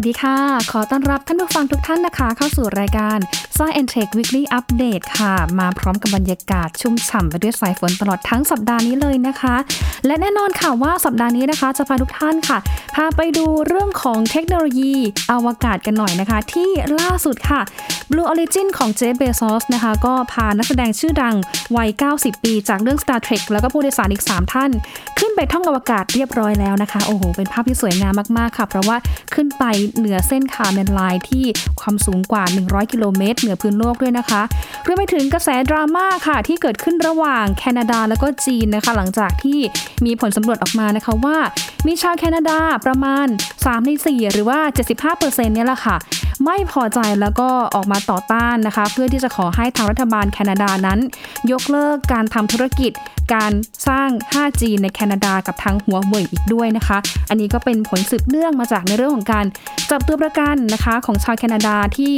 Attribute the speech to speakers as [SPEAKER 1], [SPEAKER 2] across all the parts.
[SPEAKER 1] วัสดีค่ะ ขอต้อนรับท่านผู้ฟังทุกท่านนะคะ เข้าสู่รายการ Science Tech Weekly Update ค่ะ มาพร้อมกับบรรยากาศชุ่มฉ่ำไปด้วยสายฝนตลอดทั้งสัปดาห์นี้เลยนะคะ และแน่นอนค่ะว่าสัปดาห์นี้นะคะ จะพาทุกท่านค่ะ พาไปดูเรื่องของเทคโนโลยีอวกาศกันหน่อยนะคะ ที่ล่าสุดค่ะ Blue Origin ของเจฟเบซอสนะคะ ก็พานักแสดงชื่อดังวัย 90 ปีจากเรื่อง Star Trek แล้วก็ผู้โดยสารอีก 3 ท่าน ขึ้นไปท่องอวกาศเรียบร้อยแล้วนะคะ โอ้โห เป็นภาพที่สวยงามมากๆค่ะ เพราะว่าขึ้นไปเหนือเส้นคาร์เมนไลน์ที่ความสูงกว่า 100 กิโลเมตรนือพื้นโลกด้วยนะคะรวมไปถึงกระแสดราม่าค่ะ ที่เกิดขึ้นระหว่างแคนาดาแล้วก็จีนนะคะ หลังจากที่มีผลสำรวจออกมานะคะว่า มีชาวแคนาดาประมาณ 3 ใน 4 หรือว่า 75%เนี่ยแหละค่ะ ไม่พอใจแล้วก็ออกมาต่อต้านนะคะ เพื่อที่จะขอให้ทางรัฐบาลแคนาดานั้น ยกเลิกการทำธุรกิจ การสร้าง 5G ในแคนาดากับทางหัวเว่ยอีกด้วยนะคะ อันนี้ก็เป็นผลสืบเนื่องมาจากในเรื่องของการจับตัวประกันนะคะของชาวแคนาดาที่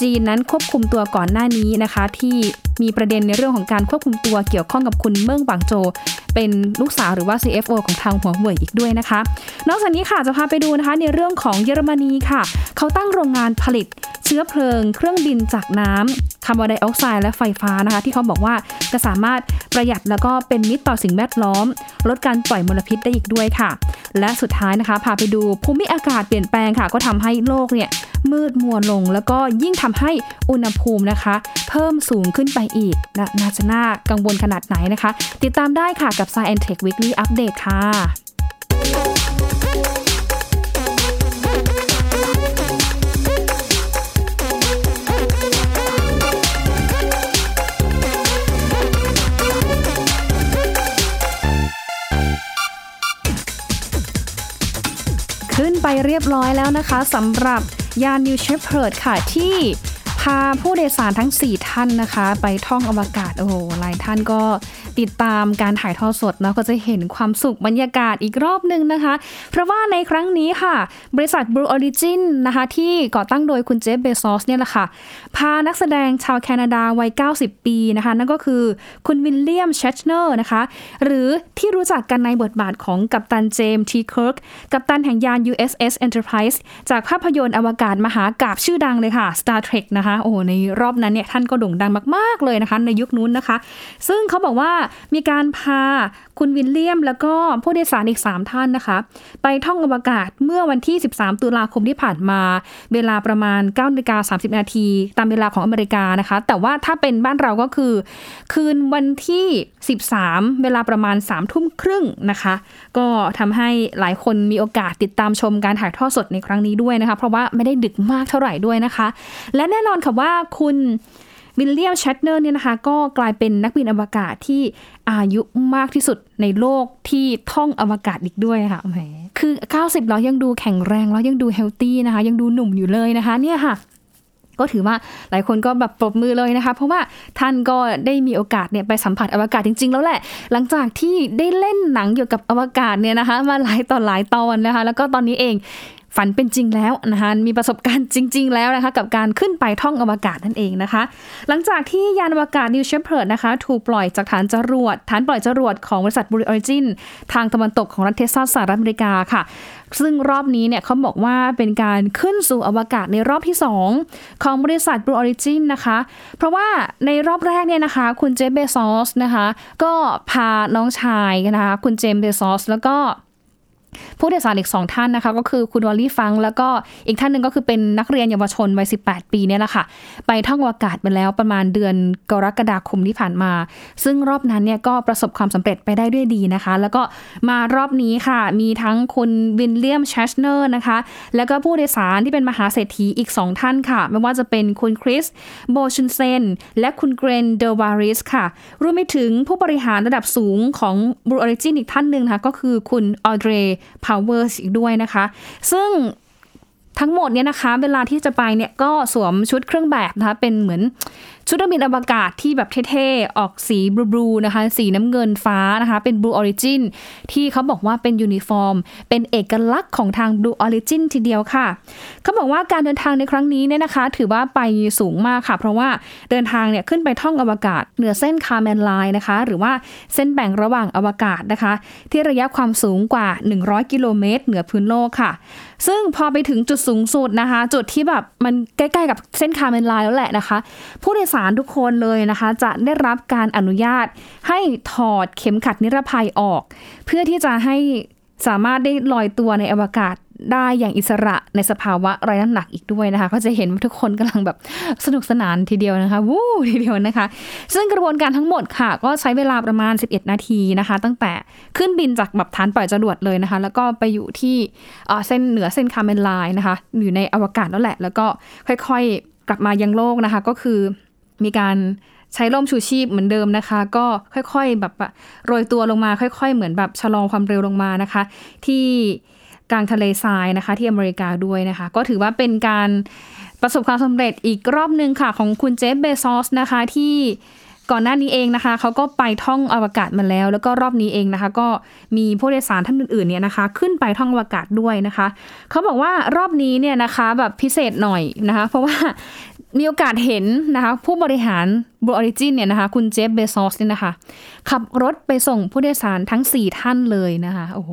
[SPEAKER 1] จีนนั้นควบคุมตัวก่อนหน้านี้นะคะ ที่มีประเด็นในเรื่องของการควบคุมตัวเกี่ยวข้องกับคุณเมิ่งบางโจ เป็นลูกสาวหรือว่า CFO ของทางหัวเว่ยอีกด้วยนะคะ นอกจากนี้ค่ะจะพาไปดูนะคะในเรื่องของเยอรมนีค่ะ เขาตั้งโรงงานผลิตเชื้อเพลิง เครื่องบินจากน้ำคาร์บอนไดออกไซด์และไฟฟ้านะคะ ที่เขาบอกว่าจะสามารถประหยัดแล้วก็เป็นมิตรต่อสิ่งแวดล้อม ลดการปล่อยมลพิษได้อีกด้วยค่ะ และสุดท้ายนะคะพาไปดูภูมิอากาศเปลี่ยนแปลงค่ะ ก็ทำให้โลกเนี่ยมืดมัวลง แล้วก็ยิ่งทำให้อุณหภูมินะคะ เพิ่มสูงขึ้นไปอีกนะน่าจะน่ากังวลขนาดไหนนะคะ ติดตามได้ค่ะกับ Science Tech Weekly Update ค่ะ ไปเรียบร้อยแล้วนะคะสำหรับยาน New Shepard ค่ะที่พาผู้โดยสารทั้ง 4 ท่านนะคะ ไปท่องอวกาศโอ้หลายท่านก็ ติดตามการถ่ายทอดสดเนาะก็จะเห็นความสุขบรรยากาศอีกรอบหนึ่งนะคะ เพราะว่าในครั้งนี้ค่ะ บริษัท Blue Origin นะคะ ที่ก่อตั้งโดยคุณเจฟเบซอสเนี่ยแหละค่ะ พานักแสดงชาวแคนาดาวัย 90 ปีนะคะ นั่นก็คือคุณวิลเลียมแชตเนอร์นะคะ หรือที่รู้จักกันในบทบาทของกัปตันเจมส์ทีเคิร์กกัปตันแห่งยาน USS Enterprise จากภาพยนตร์อวกาศมหากาพย์ชื่อดังเลยค่ะ Star Trek นะคะโอ้ในรอบนั้นเนี่ยท่านก็โด่งดังมาก ๆ เลยนะคะ ในยุคนู้นนะคะ ซึ่งเขาบอกว่ามีการพาคุณวิลเลียม แล้วก็ผู้โดยสารอีก 3 ท่านนะคะ ไปท่องอวกาศเมื่อวันที่ 13 ตุลาคมที่ผ่านมา เวลาประมาณ9นาฬิกา30 นาที ตามเวลาของอเมริกานะคะ แต่ว่าถ้าเป็นบ้านเราก็คือ คืนวันที่ 13 เวลาประมาณ3ทุ่มครึ่งนะคะ ก็ทำให้หลายคนมีโอกาสติดตามชมการถ่ายทอดสดในครั้งนี้ด้วยนะคะ เพราะว่าไม่ได้ดึกมากเท่าไหร่ด้วยนะคะ และแน่นอนค่ะว่าคุณ วิลเลียมแชตเนอร์เนี่ยนะคะ ก็กลายเป็นนักบินอวกาศที่อายุมากที่สุดในโลกที่ท่องอวกาศอีกด้วยค่ะแหมคือ 90 แล้วยังดูแข็งแรงแล้วยังดู healthy นะคะ ยังดูหนุ่มอยู่เลยนะคะเนี่ยค่ะก็ถือว่าหลายคนก็แบบปรบมือเลยนะคะ เพราะว่าท่านก็ได้มีโอกาสเนี่ยไปสัมผัสอวกาศจริง ๆ แล้วแหละ หลังจากที่ได้เล่นหนังเกี่ยวกับอวกาศเนี่ยนะคะ มาหลายต่อหลายตอนนะคะ แล้วก็ตอนนี้เอง ฝันเป็นจริงแล้วนะคะมีประสบการณ์จริง ๆ แล้วนะคะกับการขึ้นไปท่องอวกาศนั่นเองนะคะ หลังจากที่ยานอวกาศ New Shepard นะคะถูกปล่อยจากฐานจรวดฐานปล่อยจรวดของบริษัท Blue Origin ทางตะวันตกของรัฐเท็กซัสสหรัฐอเมริกาค่ะ ซึ่งรอบนี้เนี่ยเขาบอกว่าเป็นการขึ้นสู่อวกาศในรอบที่ 2 ของบริษัท Blue Origin นะคะ เพราะว่าในรอบแรกเนี่ยนะคะ คุณเจฟเบซอสนะคะ ก็พาน้องชายนะคะ คุณเจมส์เบซอสแล้วก็ ผู้โดยสารอีกสองท่านนะคะ ก็คือคุณวอลลี่ฟังก์ แล้วก็อีกท่านหนึ่งก็คือเป็นนักเรียนเยาวชนวัย 18 ปีเนี่ยแหละค่ะ ไปท่องอวกาศไปแล้วประมาณเดือนกรกฎาคมที่ผ่านมา ซึ่งรอบนั้นเนี่ยก็ประสบความสำเร็จไปได้ด้วยดีนะคะ แล้วก็มารอบนี้ค่ะ มีทั้งคุณวิลเลียมแชตเนอร์นะคะ แล้วก็ผู้โดยสารที่เป็นมหาเศรษฐีอีก 2 ท่านค่ะ ไม่ว่าจะเป็นคุณคริสโบชุยเซนและคุณเกล็นเดอ วรีส์ค่ะรวมไปถึงผู้บริหารระดับสูงของ Blue Origin อีกท่านหนึ่งนะคะก็คือคุณออเดร Powers อีกด้วยนะคะ ซึ่งทั้งหมดเนี่ยนะคะ เวลาที่จะไปเนี่ยก็สวมชุดเครื่องแบบนะคะ เป็นเหมือน ชุดนักบินอวกาศที่แบบเท่ๆ ออกสีblue ๆนะคะ สีน้ำเงินฟ้านะคะ เป็น Blue Origin ที่เขาบอกว่าเป็นยูนิฟอร์ม เป็นเอกลักษณ์ของทาง Blue Origin ทีเดียวค่ะ เขาบอกว่าการเดินทางในครั้งนี้เนี่ยนะคะ ถือว่าไปสูงมากค่ะ เพราะว่าเดินทางเนี่ยขึ้นไปท่องอวกาศ เหนือเส้น Karman line นะคะ หรือว่าเส้นแบ่งระหว่างอวกาศนะคะ ที่ระยะความสูงกว่า 100 กิโลเมตร เหนือพื้นโลกค่ะ ซึ่งพอไปถึงจุดสูงสุดนะคะ จุดที่แบบมันใกล้ๆกับเส้น Karman line แล้วแหละนะคะ ผู้โดยสารทุกคนเลยนะคะ จะได้รับการอนุญาตให้ถอดเข็มขัดนิรภัยออก เพื่อที่จะให้สามารถได้ลอยตัวในอวกาศได้อย่างอิสระในสภาวะไร้น้ำหนักอีกด้วยนะคะ ก็จะเห็นว่าทุกคนกำลังแบบสนุกสนานทีเดียวนะคะวู้ทีเดียวนะคะ ซึ่งกระบวนการทั้งหมดค่ะ ก็ใช้เวลาประมาณ 11 นาทีนะคะ ตั้งแต่ขึ้นบินจากแบบฐานปล่อยจรวดเลยนะคะ แล้วก็ไปอยู่ที่เส้นเหนือเส้นคาร์เมนไลน์นะคะ อยู่ในอวกาศแล้วแหละ แล้วก็ค่อยๆ กลับมายังโลกนะคะ ก็คือ มีการใช้ร่มชูชีพเหมือนเดิมนะคะ ก็ค่อยๆแบบโรยตัวลงมาค่อย ๆ เหมือนแบบชะลอความเร็วลงมานะคะ ที่กลางทะเลทรายนะคะ ที่อเมริกาด้วยนะคะ ก็ถือว่าเป็นการประสบความสำเร็จอีกรอบหนึ่งค่ะ ของคุณเจฟเบซอสนะคะที่ก่อนหน้านี้เองนะคะเขาก็ไปท่องอวกาศมาแล้ว แล้วก็รอบนี้เองนะคะ ก็มีผู้โดยสารท่านอื่นๆเนี่ยนะคะ ขึ้นไปท่องอวกาศด้วยนะคะเขาบอกว่ารอบนี้เนี่ยนะคะแบบพิเศษหน่อยนะคะ เพราะว่า มีโอกาสเห็นนะคะผู้บริหาร Blue Origin เนี่ยนะคะ คุณเจฟเบซอสเนี่ยนะคะ ขับรถไปส่งผู้โดยสารทั้ง 4 ท่านเลยนะคะ โอ้โห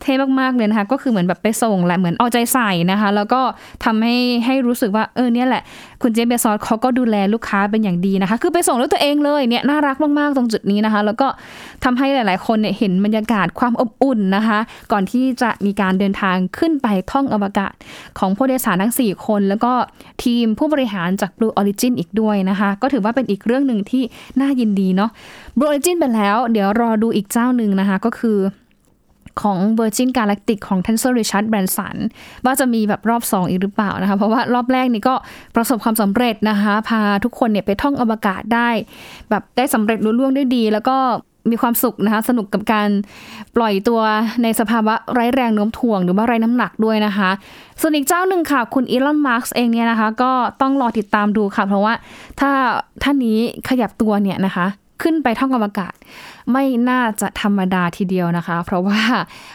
[SPEAKER 1] เท่มาก ๆ เลยนะคะ ก็คือเหมือนแบบไปส่งแหละ เหมือนเอาใจใส่นะคะ แล้วก็ทำให้ให้รู้สึกว่า เออเนี่ยแหละ คุณเจฟเบซอสเขาก็ดูแลลูกค้าเป็นอย่างดีนะคะ คือไปส่งด้วยตัวเองเลยเนี่ยน่ารักมาก ๆ ตรงจุดนี้นะคะ แล้วก็ทำให้หลาย ๆ คนเนี่ยเห็นบรรยากาศความอบอุ่นนะคะ ก่อนที่จะมีการเดินทางขึ้นไปท่องอวกาศของผู้โดยสารทั้ง 4 คน แล้วก็ทีมผู้บริหารจาก Blue Origin อีกด้วยนะคะก็ถือว่าเป็นอีกเรื่องหนึ่งที่น่ายินดีเนาะ Blue Origin ไปแล้ว เดี๋ยวรอดูอีกเจ้าหนึ่งนะคะ ก็คือของ Virgin Galactic ของ t e n s o r Richard Branson ว่าจะมีแบบรอบ 2 อีกหรือเปล่านะคะ เพราะว่ารอบแรกนี่ก็ประสบความสำเร็จนะคะ พาทุกคนเนี่ยไปท่องอวกาศได้ แบบได้สำเร็จรุ่ล่วงได้ดี แล้วก็ มีความสุขนะคะสนุกกับการปล่อยตัวในสภาวะไร้แรงโน้มถ่วง หรือว่าไร้น้ำหนักด้วยนะคะ ส่วนอีกเจ้าหนึ่งค่ะ คุณอีลอนมาร์กเองเนี่ยนะคะ ก็ต้องรอติดตามดูค่ะ เพราะว่าถ้าท่านนี้ขยับตัวเนี่ยนะคะ ขึ้นไปท่องอวกาศ ไม่น่าจะธรรมดาทีเดียวนะคะ เพราะว่า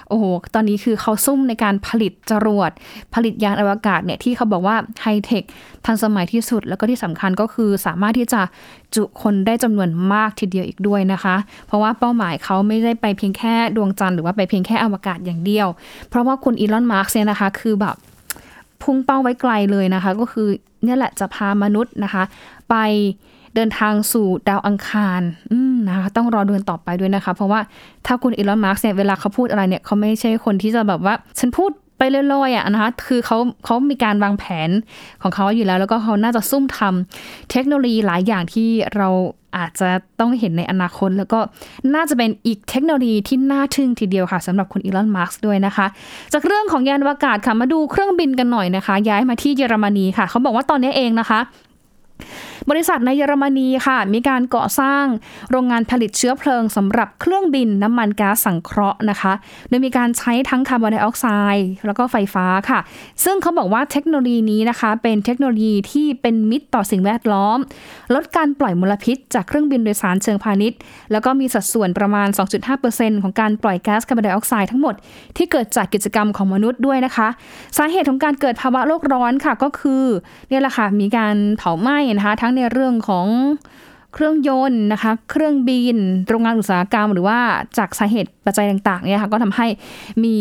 [SPEAKER 1] โอ้โหตอนนี้คือเขาซุ่มในการผลิตจรวด ผลิตยานอวกาศเนี่ยที่เขาบอกว่าไฮเทคทันสมัยที่สุด แล้วก็ที่สำคัญก็คือสามารถที่จะจุคนได้จำนวนมากทีเดียวอีกด้วยนะคะ เพราะว่าเป้าหมายเขาไม่ได้ไปเพียงแค่ดวงจันทร์หรือว่าไปเพียงแค่อวกาศอย่างเดียว เพราะว่าคุณอีลอนมัสก์เนี่ยนะคะคือแบบพุ่งเป้าไว้ไกลเลยนะคะ ก็คือเนี่ยแหละจะพามนุษย์นะคะ ไป เดินทางสู่ดาวอังคารนะคะต้องรอเดูต่อไปด้วยนะคะ เพราะว่าถ้าคุณอีลอนมัสก์เนี่ยเวลาเขาพูดอะไรเนี่ยเขาไม่ใช่คนที่จะแบบว่า ฉันพูดไปลอยๆอะนะคะคือเขาเขามีการวางแผนของเขาอยู่แล้ว แล้วก็เขาน่าจะซุ่มทำเทคโนโลยีหลายอย่างที่เราอาจจะต้องเห็นในอนาคต แล้วก็น่าจะเป็นอีกเทคโนโลยีที่น่าทึ่งทีเดียวค่ะสำหรับคุณอีลอนมาร์กด้วยนะคะ จากเรื่องของยานอวกาศค่ะมาดูเครื่องบินกันหน่อยนะคะ ย้ายมาที่เยอรมนีค่ะ เขาบอกว่าตอนนี้เองนะคะ บริษัทในเยอรมนีค่ะ มีการก่อสร้างโรงงานผลิตเชื้อเพลิงสำหรับเครื่องบินน้ำมันก๊าซสังเคราะห์นะคะ โดยมีการใช้ทั้งคาร์บอนไดออกไซด์แล้วก็ไฟฟ้าค่ะ ซึ่งเขาบอกว่าเทคโนโลยีนี้นะคะ เป็นเทคโนโลยีที่เป็นมิตรต่อสิ่งแวดล้อม ลดการปล่อยมลพิษจากเครื่องบินโดยสารเชิงพาณิชย์ แล้วก็มีสัดส่วนประมาณ 2.5%ของการปล่อยก๊าซคาร์บอนไดออกไซด์ทั้งหมดที่เกิดจากกิจกรรมของมนุษย์ด้วยนะคะ สาเหตุของการเกิดภาวะโลกร้อนค่ะก็คือเนี่ยแหละค่ะมีการเผาไหม้นะคะทั้งในเรื่องของเครื่องยนต์นะคะ เครื่องบิน โรงงานอุตสาหกรรม หรือว่าจากสาเหตุปัจจัยต่างๆเนี่ยค่ะก็ทำให้มี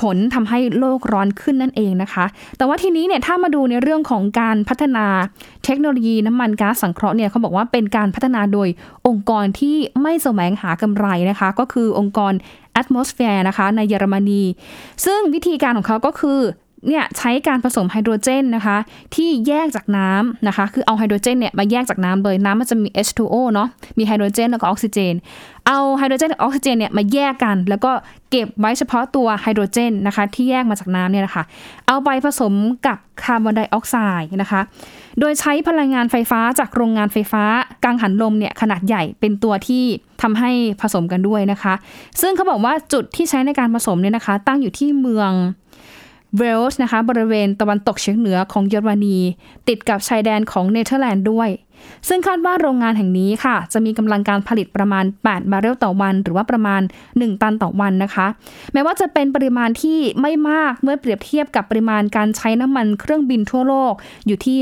[SPEAKER 1] ผลทำให้โลกร้อนขึ้นนั่นเองนะคะ แต่ว่าทีนี้เนี่ยถ้ามาดูในเรื่องของการพัฒนาเทคโนโลยีน้ำมันก๊าซสังเคราะห์เนี่ยเขาบอกว่าเป็นการพัฒนาโดยองค์กรที่ไม่แสวงหากำไรนะคะ ก็คือองค์กร Atmosphere นะคะในเยอรมนี ซึ่งวิธีการของเขาก็คือ เนี่ยใช้การผสมไฮโดรเจนนะคะ ที่แยกจากน้ำนะคะ คือเอาไฮโดรเจนเนี่ยมาแยกจากน้ำเลยน้ำมันจะมี H2O เนาะมีไฮโดรเจนแล้วก็ออกซิเจน เอาไฮโดรเจนกับออกซิเจนเนี่ยมาแยกกัน แล้วก็เก็บไว้เฉพาะตัวไฮโดรเจนนะคะ ที่แยกมาจากน้ำเนี่ยนะคะเอาไปผสมกับคาร์บอนไดออกไซด์นะคะ โดยใช้พลังงานไฟฟ้าจากโรงงานไฟฟ้ากังหันลมเนี่ยขนาดใหญ่เป็นตัวที่ทำให้ผสมกันด้วยนะคะ ซึ่งเขาบอกว่าจุดที่ใช้ในการผสมเนี่ยนะคะ ตั้งอยู่ที่เมือง เวลส์นะคะบริเวณตะวันตกเฉียงเหนือของเยอรมนี ติดกับชายแดนของเนเธอร์แลนด์ด้วย ซึ่งคาดว่าโรงงานแห่งนี้ค่ะ จะมีกำลังการผลิตประมาณ 8 บาร์เรลต่อวัน หรือว่าประมาณ 1 ตันต่อวันนะคะ แม้ว่าจะเป็นปริมาณที่ไม่มากเมื่อเปรียบเทียบกับปริมาณการใช้น้ำมันเครื่องบินทั่วโลกอยู่ที่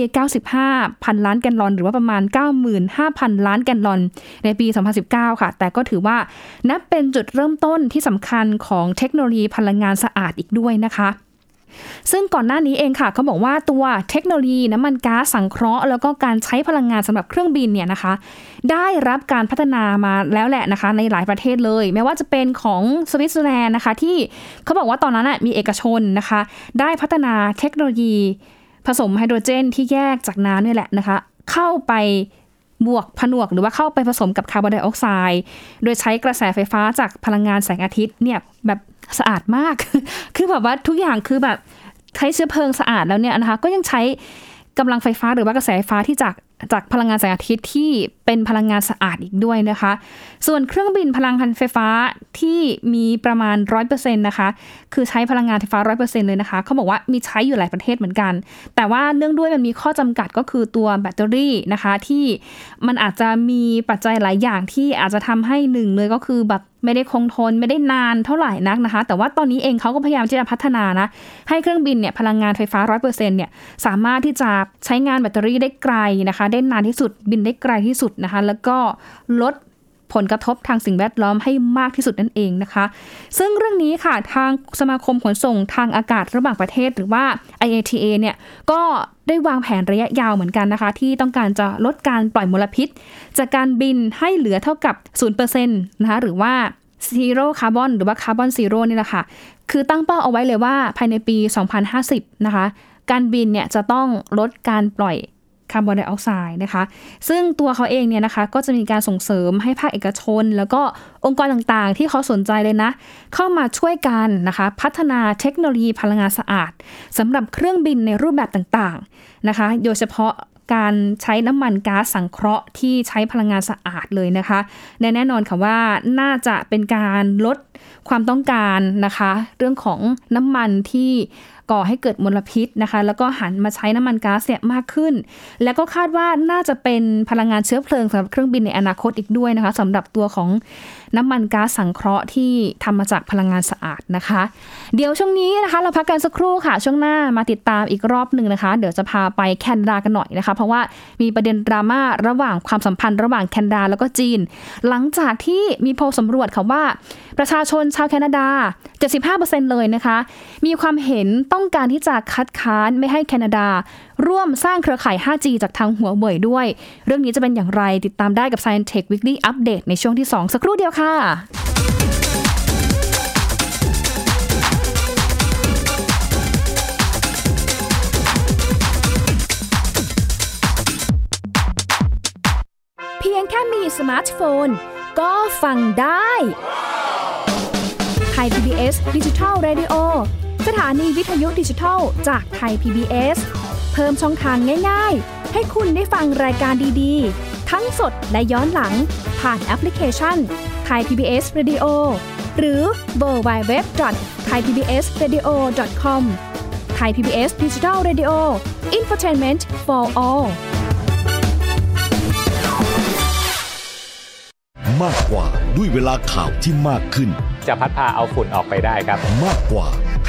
[SPEAKER 1] 95 พันล้านแกนลอน หรือว่าประมาณ 95,000 ล้านแกนลอน ในปี 2019 ค่ะ แต่ก็ถือว่านับเป็นจุดเริ่มต้นที่สำคัญของเทคโนโลยีพลังงานสะอาดอีกด้วยนะคะ ซึ่งก่อนหน้านี้เองค่ะเขาบอกว่าตัวเทคโนโลยีน้ำมันก๊าซสังเคราะห์ แล้วก็การใช้พลังงานสำหรับเครื่องบินเนี่ยนะคะ ได้รับการพัฒนามาแล้วแหละนะคะ ในหลายประเทศเลยไม่ว่าจะเป็นของสวิตเซอร์แลนด์นะคะ ที่เขาบอกว่าตอนนั้นมีเอกชนนะคะ ได้พัฒนาเทคโนโลยี ผสมไฮโดรเจนที่แยกจากน้ำนี่แหละนะคะ เข้าไป บวกผนวกหรือว่าเข้าไปผสมกับคาร์บอนไดออกไซด์โดยใช้กระแสไฟฟ้าจากพลังงานแสงอาทิตย์เนี่ยแบบสะอาดมาก คือแบบว่าทุกอย่างคือแบบใช้เชื้อเพลิงสะอาดแล้วเนี่ยนะคะก็ยังใช้กำลังไฟฟ้าหรือว่ากระแสไฟฟ้าที่จาก จากพลังงานแสงอาทิตย์ที่เป็นพลังงานสะอาดอีกด้วยนะคะ ส่วนเครื่องบินพลังงานไฟฟ้าที่มีประมาณ 100%นะคะ คือใช้พลังงานไฟฟ้า 100%เลยนะคะ เขาบอกว่ามีใช้อยู่หลายประเทศเหมือนกัน แต่ว่าเนื่องด้วยมันมีข้อจำกัดก็คือตัวแบตเตอรี่นะคะ ที่มันอาจจะมีปัจจัยหลายอย่างที่อาจจะทำให้หนึ่งเลยก็คือแบบ ไม่ได้คงทนไม่ได้นานเท่าไหร่นักนะคะ แต่ว่าตอนนี้เองเขาก็พยายามที่จะพัฒนานะ ให้เครื่องบินเนี่ยพลังงานไฟฟ้า 100%เนี่ยสามารถที่จะใช้งานแบตเตอรี่ได้ไกลนะคะ ได้นานที่สุดบินได้ไกลที่สุดนะคะ แล้วก็ลด ผลกระทบทางสิ่งแวดล้อมให้มากที่สุดนั่นเองนะคะ ซึ่งเรื่องนี้ค่ะทางสมาคมขนส่งทางอากาศระหว่างประเทศหรือว่า IATA เนี่ยก็ได้วางแผนระยะยาวเหมือนกันนะคะ ที่ต้องการจะลดการปล่อยมลพิษ จากการบินให้เหลือเท่ากับ 0%นะคะหรือว่า zero carbon หรือว่า carbon zero นี่แหละค่ะ คือตั้งเป้าเอาไว้เลยว่าภายในปี 2050 นะคะ การบินเนี่ยจะต้องลดการปล่อย คาร์บอนไดออกไซด์นะคะ ซึ่งตัวเขาเองเนี่ยนะคะก็จะมีการส่งเสริมให้ภาคเอกชน แล้วก็องค์กรต่างๆ ที่เขาสนใจเลยนะ เข้ามาช่วยกันนะคะ พัฒนาเทคโนโลยีพลังงานสะอาดสำหรับเครื่องบินในรูปแบบต่างๆนะคะ โดยเฉพาะการใช้น้ำมันก๊าซสังเคราะห์ที่ใช้พลังงานสะอาดเลยนะคะและแน่นอนค่ะว่าน่าจะเป็นการลดความต้องการนะคะ เรื่องของน้ำมันที่ ก่อให้เกิดมลพิษนะคะ แล้วก็หันมาใช้น้ำมันก๊าซเนี่ยมากขึ้น แล้วก็คาดว่าน่าจะเป็นพลังงานเชื้อเพลิงสำหรับเครื่องบินในอนาคตอีกด้วยนะคะสำหรับตัวของน้ำมันก๊าซสังเคราะห์ที่ทำมาจากพลังงานสะอาดนะคะ เดี๋ยวช่วงนี้นะคะ เราพักกันสักครู่ค่ะ ช่วงหน้ามาติดตามอีกรอบหนึ่งนะคะ เดี๋ยวจะพาไปแคนาดากันหน่อยนะคะ เพราะว่ามีประเด็นดราม่าระหว่างความสัมพันธ์ระหว่างแคนาดาแล้วก็จีน หลังจากที่มีโพลสำรวจค่ะว่า ประชาชนชาวแคนาดา 75%เลยนะคะ มีความเห็นต้ององการที่จะคัดค้านไม่ให้แคนาดา ร่วมสร้างเครือข่าย 5G จากทางหัวเว่ยด้วย เรื่องนี้จะเป็นอย่างไรติดตามได้กับ Science Tech Weekly Update ในช่วงที่ 2 สักครู่เดียวค่ะเพียงแค่มีสมาร์ทโฟน ก็ฟังได้ไทย PBS ดิจิทัล Radio สถานีวิทยุดิจิทัลจากไทย PBS เพิ่มช่องทางง่ายๆ ให้คุณได้ฟังรายการดีๆ ทั้งสดและย้อนหลัง ผ่านแอปพลิเคชันไทย PBS Radio หรือ mobile web ไทย PBS Radio.com ไทย PBS Digital Radioอินฟอร์ทนเมนต์ for all
[SPEAKER 2] มากกว่าด้วยเวลาข่าวที่มากขึ้น
[SPEAKER 3] จะพัดพาเอาฝุ่นออกไปได้ครับ
[SPEAKER 2] มากกว่า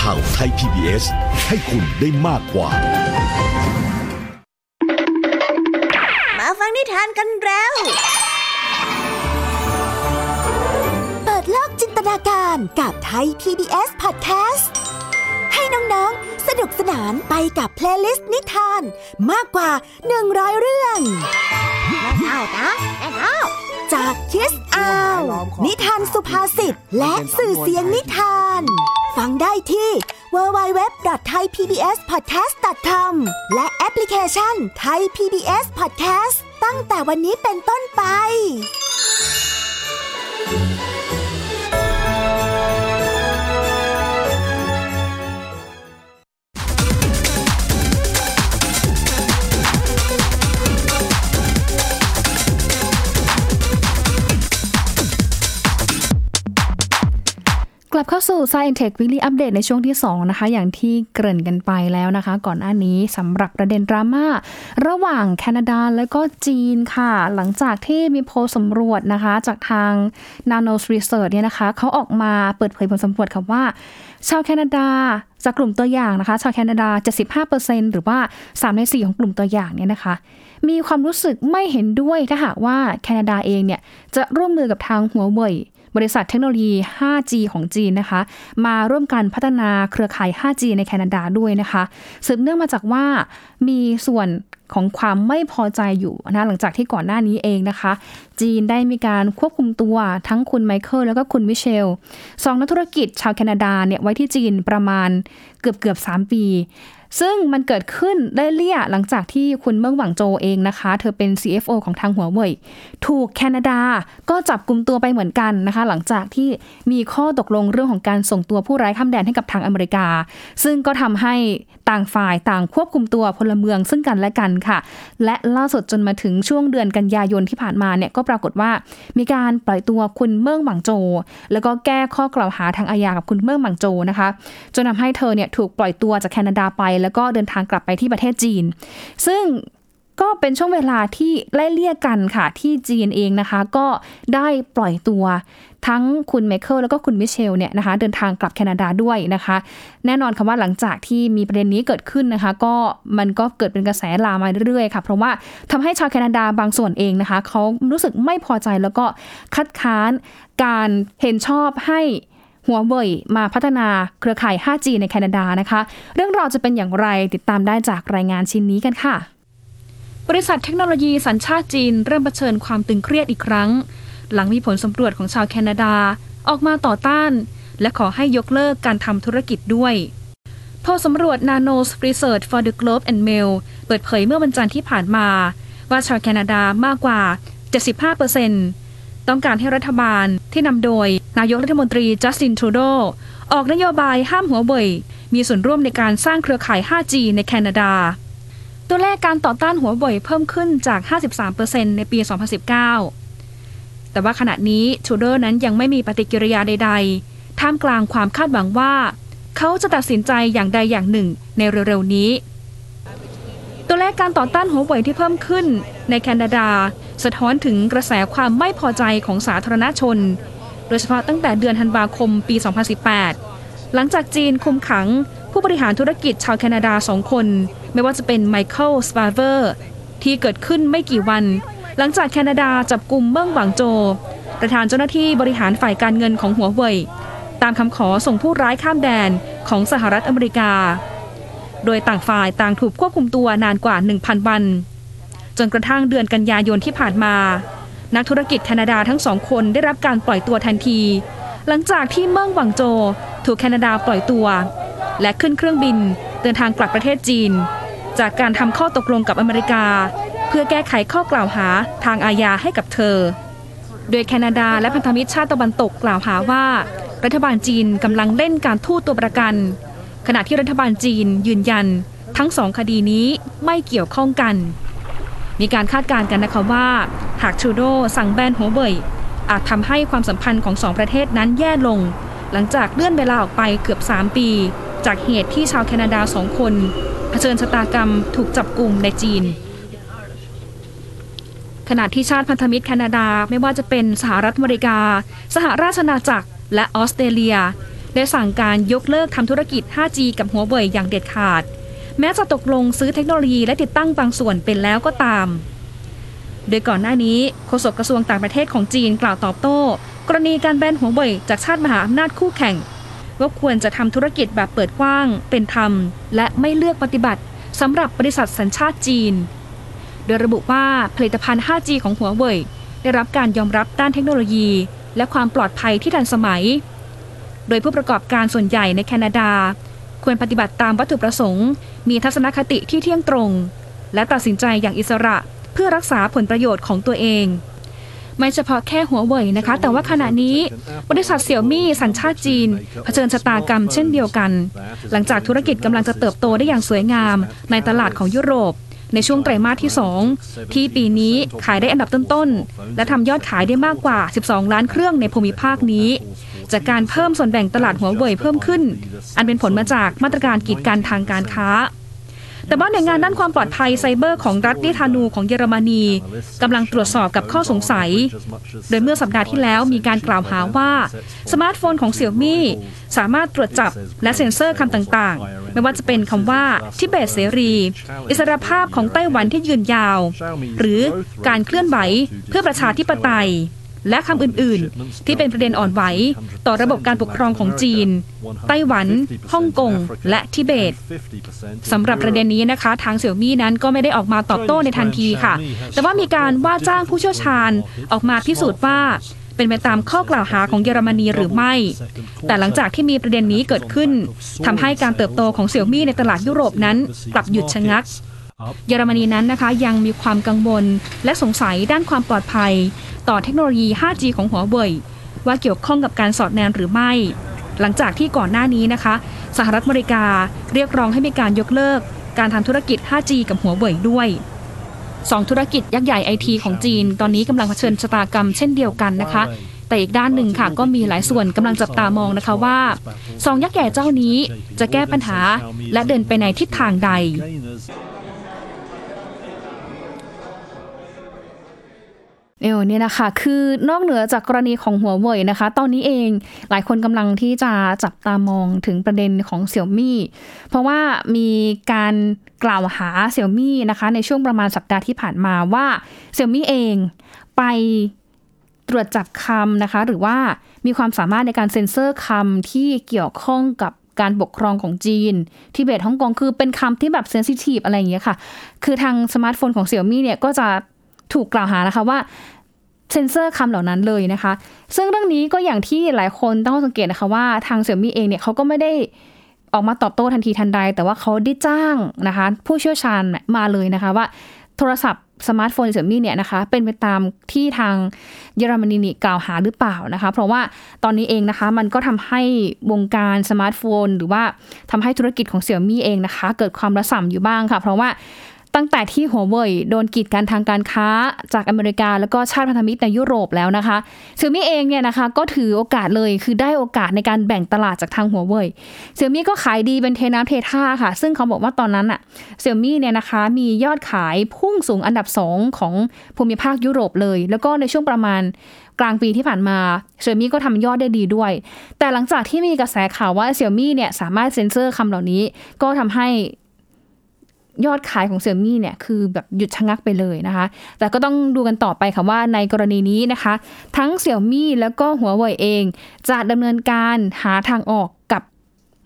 [SPEAKER 2] ข่าวไทย PBS ให้คุณได้มากกว่า
[SPEAKER 4] มาฟังนิทานกันแล้ว เปิดโลกจินตนาการกับไทย PBS Podcast ให้น้อง ๆ สนุกสนานไปกับ playlist นิทานมากกว่า 100 เรื่องแม่เล่านะแม่เล่าจากคิสอาว นิทานสุภาษิตและสื่อเสียงนิทาน ฟังได้ที่ www.thaipbspodcast.com และแอปพลิเคชัน Thai PBS Podcast ตั้งแต่วันนี้เป็นต้นไป
[SPEAKER 1] ลับเข้าสู่ Science Tech Weekly Update ในช่วงที่ 2 นะคะ อย่างที่เกริ่นกันไปแล้วนะคะ ก่อนหน้านี้สำหรับประเด็นดราม่าระหว่างแคนาดาและก็จีนค่ะ หลังจากที่มีโพลสำรวจนะคะ จากทาง Nanos Research เนี่ยนะคะ เขาออกมาเปิดเผยผลสำรวจค่ะว่า ชาวแคนาดาจากกลุ่มตัวอย่างนะคะ ชาวแคนาดา 75%หรือว่า 3 ใน 4 ของกลุ่มตัวอย่างเนี่ยนะคะ มีความรู้สึกไม่เห็นด้วยถ้าหากว่าแคนาดาเองเนี่ยจะร่วมมือกับทางหัวเว่ย บริษัทเทคโนโลยี 5G ของจีนนะคะ มาร่วมกันพัฒนาเครือข่าย 5G ในแคนาดาด้วยนะคะสืบเนื่องมาจากว่ามีส่วน ของความไม่พอใจอยู่นะหลังจากที่ก่อนหน้านี้เองนะคะ จีนได้มีการควบคุมตัวทั้งคุณไมเคิลแล้วก็คุณมิเชลสองนักธุรกิจชาวแคนาดาเนี่ยไว้ที่จีนประมาณเกือบเกือบ3ปีซึ่งมันเกิดขึ้นได้เลี่ยหลังจากที่คุณเมิ่งหวังโจเองนะคะ เธอเป็น CFO ของทางหัวเว่ยถูกแคนาดาก็จับกลุ่มตัวไปเหมือนกันนะคะ หลังจากที่มีข้อตกลงเรื่องของการส่งตัวผู้ร้ายข้ามแดนให้กับทางอเมริกา ซึ่งก็ทำให้ต่างฝ่ายต่างควบคุมตัวพลเมืองซึ่งกันและกันค่ะ และล่าสุดจนมาถึงช่วงเดือนกันยายนที่ผ่านมาเนี่ยก็ปรากฏว่า มีการปล่อยตัวคุณเมิ่งหวังโจ แล้วก็แก้ข้อกล่าวหาทางอาญากับคุณเมิ่งหวังโจนะคะ จนทำให้เธอเนี่ยถูกปล่อยตัวจากแคนาดาไป แล้วก็เดินทางกลับไปที่ประเทศจีน ซึ่งก็เป็นช่วงเวลาที่ไล่เลี่ยกันค่ะที่จีนเองนะคะ ก็ได้ปล่อยตัว ทั้งคุณเมเคิลแล้วก็คุณมิเชลเนี่ยนะคะเดินทางกลับแคนาดาด้วยนะคะ แน่นอนคำว่าหลังจากที่มีประเด็นนี้เกิดขึ้นนะคะ ก็มันก็เกิดเป็นกระแสลามาเรื่อยๆค่ะเพราะว่าทำให้ชาวแคนาดาบางส่วนเองนะคะเขารู้สึกไม่พอใจแล้วก็คัดค้านการเห็นชอบให้หัวเว่ยมาพัฒนาเครือข่าย 5G ในแคนาดานะคะ เรื่องราวจะเป็นอย่างไรติดตามได้จากรายงานชิ้นนี้กันค่ะ บริษัทเทคโนโลยีสัญชาติจีน เริ่มเผชิญความตึงเครียดอีกครั้ง หลังมีผลสำรวจของชาวแคนาดาออกมาต่อต้าน และขอให้ยกเลิกการทำธุรกิจด้วยโพลสำรวจ Nanos Research for the Globe and Mail เปิดเผยเมื่อวันจันทร์ที่ผ่านมา ว่าชาวแคนาดามากกว่า 75%ต้องการให้รัฐบาลที่นำโดย นายกรัฐมนตรีจัสตินทรูโดออกนโยบายห้ามหัวเว่ยมีส่วนร่วมในการสร้างเครือข่าย 5G ในแคนาดา ตัวเลขการต่อต้านหัวเว่ยเพิ่มขึ้นจาก 53%ในปี 2019 แต่ว่าขณะนี้ทูโดอร์นั้นยังไม่มีปฏิกิริยาใด ๆ ท่ามกลางความคาดหวังว่า เขาจะตัดสินใจอย่างใดอย่างหนึ่งในเร็วๆนี้ ตัวเลขการต่อต้านหัวเว่ยที่เพิ่มขึ้น ในแคนาดา สะท้อนถึงกระแสความไม่พอใจของสาธารณชน โดยเฉพาะตั้งแต่เดือนธันวาคมปี 2018 หลังจากจีนคุมขังผู้บริหารธุรกิจชาวแคนาดาสองคน ไม่ว่าจะเป็นไมเคิล สเปเวอร์ที่เกิดขึ้นไม่กี่วัน หลังจากแคนาดาจับกุมเมิ่งหวั่นโจว ประธานเจ้าหน้าที่บริหารฝ่ายการเงินของหัวเว่ยตามคำขอส่งผู้ร้ายข้ามแดนของสหรัฐอเมริกา โดยต่างฝ่ายต่างถูกควบคุมตัวนานกว่า 1,000 วัน จนกระทั่งเดือนกันยายนที่ผ่านมา นักธุรกิจแคนาดาทั้งสองคนได้รับการปล่อยตัวทันที หลังจากที่เมืองหวังโจถูกแคนาดาปล่อยตัว และขึ้นเครื่องบินเดินทางกลับประเทศจีน จากการทำข้อตกลงกับอเมริกา พื่อแก้ไขข้อกล่าวหาทางอาญาให้กับเธอ โดยแคนาดาและพันธมิตรชาติตะวันตกกล่าวหาว่า รัฐบาลจีนกำลังเล่นการทูตตัวประกัน ขณะที่รัฐบาลจีนยืนยัน ทั้งสองคดีนี้ไม่เกี่ยวข้องกัน มีการคาดการณ์กันนะคะว่า หากทรูโดสั่งแบนหัวเว่ยอาจทำให้ความสัมพันธ์ของสองประเทศนั้นแย่ลง หลังจากเลื่อนเวลาออกไปเกือบ 3 ปี จากเหตุที่ชาวแคนาดาสองคนเผชิญชะตากรรมถูกจับกลุ่มในจีน ขณะที่ชาติพันธมิตรแคนาดาไม่ว่าจะเป็นสหรัฐอเมริกา สหราชอาณาจักร และออสเตรเลีย ได้สั่งการยกเลิกทำธุรกิจ 5G กับหัวเว่ยอย่างเด็ดขาด แม้จะตกลงซื้อเทคโนโลยีและติดตั้งบางส่วนเป็นแล้วก็ตาม โดยก่อนหน้านี้โฆษกกระทรวงต่างประเทศของจีนกล่าวตอบโต้ กรณีการแบนหัวเว่ยจากชาติมหาอำนาจคู่แข่ง ว่าควรจะทำธุรกิจแบบเปิดกว้าง เป็นธรรม และไม่เลือกปฏิบัติสำหรับบริษัทสัญชาติจีน โดยระบุว่าผลิตภัณฑ์ 5G ของหัวเว่ยได้รับการยอมรับด้านเทคโนโลยี และความปลอดภัยที่ทันสมัย โดยผู้ประกอบการส่วนใหญ่ในแคนาดา ควรปฏิบัติตามวัตถุประสงค์ มีทัศนคติที่เที่ยงตรง และตัดสินใจอย่างอิสระเพื่อรักษาผลประโยชน์ของตัวเอง ไม่เฉพาะแค่หัวเว่ยนะคะ แต่ว่าขณะนี้ บริษัทเสี่ยวมี่สัญชาติจีน เผชิญชะตากรรมเช่นเดียวกัน หลังจากธุรกิจกำลังจะเติบโตได้อย่างสวยงาม ในตลาดของยุโรป ในช่วงไตรมาสที่ 2 ที่ปีนี้ขายได้อันดับต้นๆ และทำยอดขายได้มากกว่า 12 ล้านเครื่องในภูมิภาคนี้ จากการเพิ่มส่วนแบ่งตลาดหัวเว่ยเพิ่มขึ้น อันเป็นผลมาจากมาตรการกีดกันทางการค้า แต่ว่าหน่วยงานด้านความปลอดภัยไซเบอร์ของรัฐนิทานูของเยอรมนีกำลังตรวจสอบกับข้อสงสัย โดยเมื่อสัปดาห์ที่แล้วมีการกล่าวหาว่า สมาร์ทโฟนของเสียวหมี่สามารถตรวจจับและเซ็นเซอร์คำต่างๆ ไม่ว่าจะเป็นคำว่าทิเบตเสรี อิสรภาพของไต้หวันที่ยืนยาว หรือการเคลื่อนไหวเพื่อประชาธิปไตย และคำอื่นๆ ที่เป็นประเด็นอ่อนไหว ต่อระบบการปกครองของจีน ไต้หวัน ฮ่องกง และทิเบตสำหรับประเด็นนี้นะคะ ทางเสี่ยวมี่นั้นก็ไม่ได้ออกมาตอบโต้ในทันทีค่ะ แต่ว่ามีการว่าจ้างผู้เชี่ยวชาญออกมาพิสูจน์ว่าเป็นไปตามข้อกล่าวหาของเยอรมนีหรือไม่ แต่หลังจากที่มีประเด็นนี้เกิดขึ้นทำให้การเติบโตของเสี่ยวมี่ในตลาดยุโรปนั้นกลับหยุดชะงัก เยอรมนีนั้นนะคะยังมีความกังวลและสงสัยด้านความปลอดภัย ต่อเทคโนโลยี 5G ของหัวเว่ยว่าเกี่ยวข้องกับการสอดแนมหรือไม่ หลังจากที่ก่อนหน้านี้นะคะ สหรัฐอเมริกาเรียกร้องให้มีการยกเลิก การทำธุรกิจ 5G กับหัวเว่ยด้วยสองธุรกิจยักษ์ใหญ่ไอทีของจีน ตอนนี้กำลังเผชิญชะตากรรมเช่นเดียวกันนะคะ แต่อีกด้านหนึ่งค่ะก็มีหลายส่วนกำลังจับตามองนะคะว่าสองยักษ์ใหญ่เจ้านี้จะแก้ปัญหาและเดินไปในทิศทางใด เอวเนี่ยนะคะ คือนอกเหนือจากกรณีของหัวเว่ยนะคะ ตอนนี้เองหลายคนกำลังที่จะจับตามองถึงประเด็นของเสี่ยมี่เพราะว่ามีการกล่าวหาเสียวหมี่นะคะ ในช่วงประมาณสัปดาห์ที่ผ่านมาว่าเสียวหมี่เองไปตรวจจับคำนะคะ หรือว่ามีความสามารถในการเซ็นเซอร์คำที่เกี่ยวข้องกับการปกครองของจีนทิเบตฮ่องกงคือเป็นคำที่แบบ sensitive อะไรอย่างเงี้ยค่ะ คือทางสมาร์ทโฟนของเสียวหมี่เนี่ยก็จะถูกกล่าวหานะคะว่า เซ็นเซอร์คำเหล่านั้นเลยนะคะ ซึ่งเรื่องนี้ก็อย่างที่หลายคนต้องสังเกตนะคะว่าทางเสียวหมี่เองเนี่ยเขาก็ไม่ได้ออกมาตอบโต้ทันทีทันใด แต่ว่าเขาได้จ้างนะคะ ผู้เชี่ยวชาญมาเลยนะคะว่าโทรศัพท์สมาร์ทโฟนเสียวหมี่เนี่ยนะคะเป็นไปตามที่ทางเยอรมนีนี่กล่าวหาหรือเปล่านะคะ เพราะว่าตอนนี้เองนะคะมันก็ทำให้วงการสมาร์ทโฟน หรือว่าทำให้ธุรกิจของเสียวหมี่เองนะคะ เกิดความระส่ำอยู่บ้างค่ะ เพราะว่า ตั้งแต่ที่หัวเว่ยโดนกีดกันทางการค้าจากอเมริกา แล้วก็ชาติพันธมิตรในยุโรปแล้วนะคะเสียวหมี่เองเนี่ยนะคะก็ถือโอกาสเลยคือได้โอกาสในการแบ่งตลาดจากทางหัวเว่ยเซี่ยมี่ก็ขายดีเป็นเทน้ำเทท่าค่ะ ซึ่งเขาบอกว่าตอนนั้นอะเซี่ยมี่เนี่ยนะคะมียอดขายพุ่งสูงอันดับ 2 ของภูมิภาคยุโรปเลย แล้วก็ในช่วงประมาณกลางปีที่ผ่านมาเซี่ยมี่ก็ทำยอดได้ดีด้วย แต่หลังจากที่มีกระแสข่าวว่าเซี่ยมี่เนี่ยสามารถเซ็นเซอร์คำเหล่านี้ ก็ทำให้ ยอดขายของเซี่ยมี่เนี่ยคือแบบหยุดชะงักไปเลยนะคะ แต่ก็ต้องดูกันต่อไปค่ะว่าในกรณีนี้นะคะ ทั้งเซี่ยมี่แล้วก็หัวเว่ยเอง จะดำเนินการหาทางออกกับ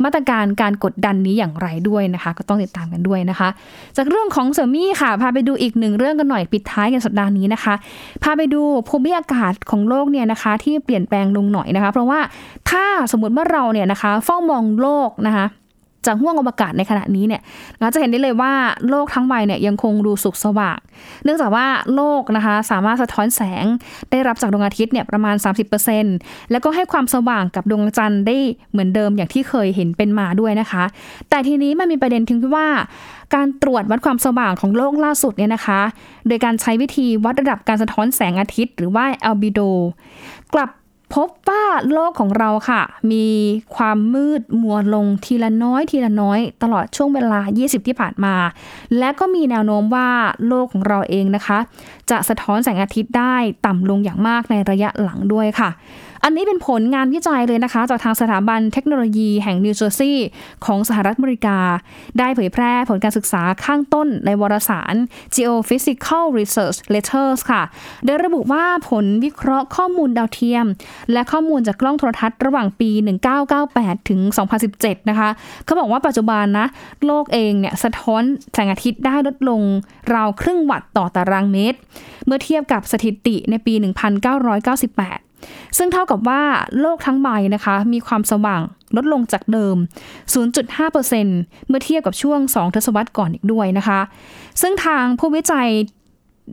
[SPEAKER 1] มาตรการการกดดันนี้อย่างไรด้วยนะคะ ก็ต้องติดตามกันด้วยนะคะ จากเรื่องของเซี่ยมี่ค่ะ พาไปดูอีกหนึ่งเรื่องกันหน่อยปิดท้ายกันสัปดาห์นี้นะคะ พาไปดูภูมิอากาศของโลกเนี่ยนะคะ ที่เปลี่ยนแปลงลงหน่อยนะคะ เพราะว่าถ้าสมมติว่าเราเนี่ยนะคะเฝ้ามองโลกนะคะ จากห้วงอวกาศในขณะนี้เนี่ยเราจะเห็นได้เลยว่าโลกทั้งใบเนี่ยยังคงดูสุกสว่าง เนื่องจากว่าโลกนะคะสามารถสะท้อนแสงได้รับจากดวงอาทิตย์เนี่ยประมาณ 30%แล้วก็ให้ความสว่างกับดวงจันทร์ได้เหมือนเดิมอย่างที่เคยเห็นเป็นมาด้วยนะคะ แต่ทีนี้มันมีประเด็นถึงที่ว่าการตรวจวัดความสว่างของโลกล่าสุดเนี่ยนะคะ โดยการใช้วิธีวัดระดับการสะท้อนแสงอาทิตย์ หรือว่าอัลบิโดกลับ พบว่าโลกของเราค่ะ มีความมืดมัวลงทีละน้อยทีละน้อย ตลอดช่วงเวลา 20 ที่ผ่านมา และก็มีแนวโน้มว่าโลกของเราเองนะคะ จะสะท้อนแสงอาทิตย์ได้ต่ำลงอย่างมากในระยะหลังด้วยค่ะ อันนี้เป็นผลงานวิจัยเลยนะคะ จากทางสถาบันเทคโนโลยีแห่งนิวเจอร์ซีย์ของสหรัฐอเมริกา ได้เผยแพร่ผลการศึกษาข้างต้นในวารสาร Geophysical Research Letters ค่ะ โดยระบุว่าผลวิเคราะห์ข้อมูลดาวเทียม และข้อมูลจากกล้องโทรทัศน์ระหว่างปี 1998 ถึง 2017 นะคะ เขาบอกว่าปัจจุบันนะ โลกเองเนี่ยสะท้อนแสงอาทิตย์ได้ลดลงราวครึ่งวัตต์ต่อตารางเมตร เมื่อเทียบกับสถิติในปี 1998 ซึ่งเท่ากับว่าโลกทั้งใบนะคะ มีความสว่างลดลงจากเดิม 0.5%เมื่อเทียบกับช่วง 2 ทศวรรษก่อนอีกด้วยนะคะ ซึ่งทางผู้วิจัย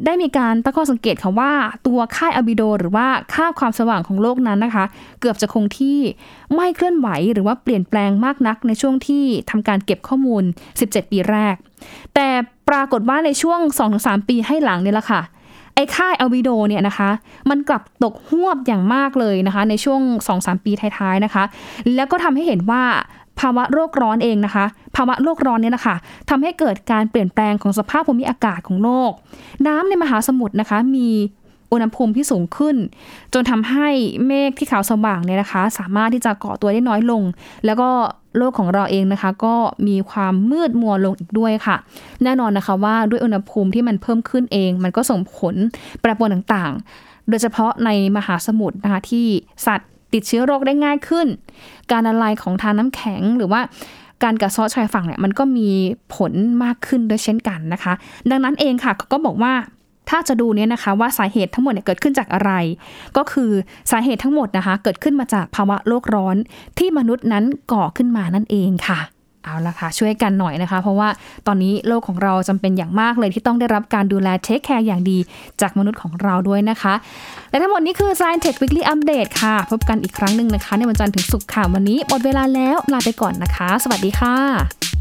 [SPEAKER 1] ได้มีการตั้งข้อสังเกตค่ะว่า ตัวค่าอัลบิโด หรือว่าค่าความสว่างของโลกนั้นนะคะ เกือบจะคงที่ไม่เคลื่อนไหวหรือว่าเปลี่ยนแปลงมากนักในช่วงที่ทำการเก็บข้อมูล 17 ปีแรก แต่ปรากฏว่าในช่วง 2-3 ปีให้หลังเนี่ยแหละค่ะ ไอ้ค่ายอัลบิโดเนี่ยนะคะ มันกลับตกหวบอย่างมากเลยนะคะ ในช่วง 2-3 ปีท้ายๆนะคะ แล้วก็ทำให้เห็นว่าภาวะโลกร้อนเองนะคะ ภาวะโลกร้อนเนี่ยนะคะทำให้เกิดการเปลี่ยนแปลงของสภาพภูมิอากาศของโลก น้ำในมหาสมุทรนะคะ มีอุณหภูมิที่สูงขึ้น จนทำให้เมฆที่ขาวสว่างเนี่ยนะคะ สามารถที่จะเกาะตัวได้น้อยลง แล้วก็ โลกของเราเองนะคะ ก็มีความมืดมัวลงอีกด้วยค่ะ แน่นอนนะคะว่าด้วยอุณหภูมิที่มันเพิ่มขึ้นเอง มันก็ส่งผลแปรปรวนต่างๆ โดยเฉพาะในมหาสมุทรนะคะที่สัตว์ติดเชื้อโรคได้ง่ายขึ้น การละลายของทานน้ำแข็งหรือว่าการกัดเซาะชายฝั่งเนี่ยมันก็มีผลมากขึ้นด้วยเช่นกันนะคะ ดังนั้นเองค่ะเขาก็บอกว่า ถ้าจะดูเนี่ยนะคะว่าสาเหตุทั้งหมดเนี่ยเกิดขึ้นจากอะไร ก็คือสาเหตุทั้งหมดนะคะ เกิดขึ้นมาจากภาวะโลกร้อนที่มนุษย์นั้นก่อขึ้นมานั่นเองค่ะเอาละค่ะ ช่วยกันหน่อยนะคะ เพราะว่าตอนนี้โลกของเราจำเป็นอย่างมากเลยที่ต้องได้รับการดูแล take care อย่างดีจากมนุษย์ของเราด้วยนะคะ และทั้งหมดนี้คือ Science Tech Weekly Update ค่ะ พบกันอีกครั้งหนึ่งนะคะ ในวันจันทร์ถึงศุกร์ค่ะ วันนี้หมดเวลาแล้วลาไปก่อนนะคะ สวัสดีค่ะ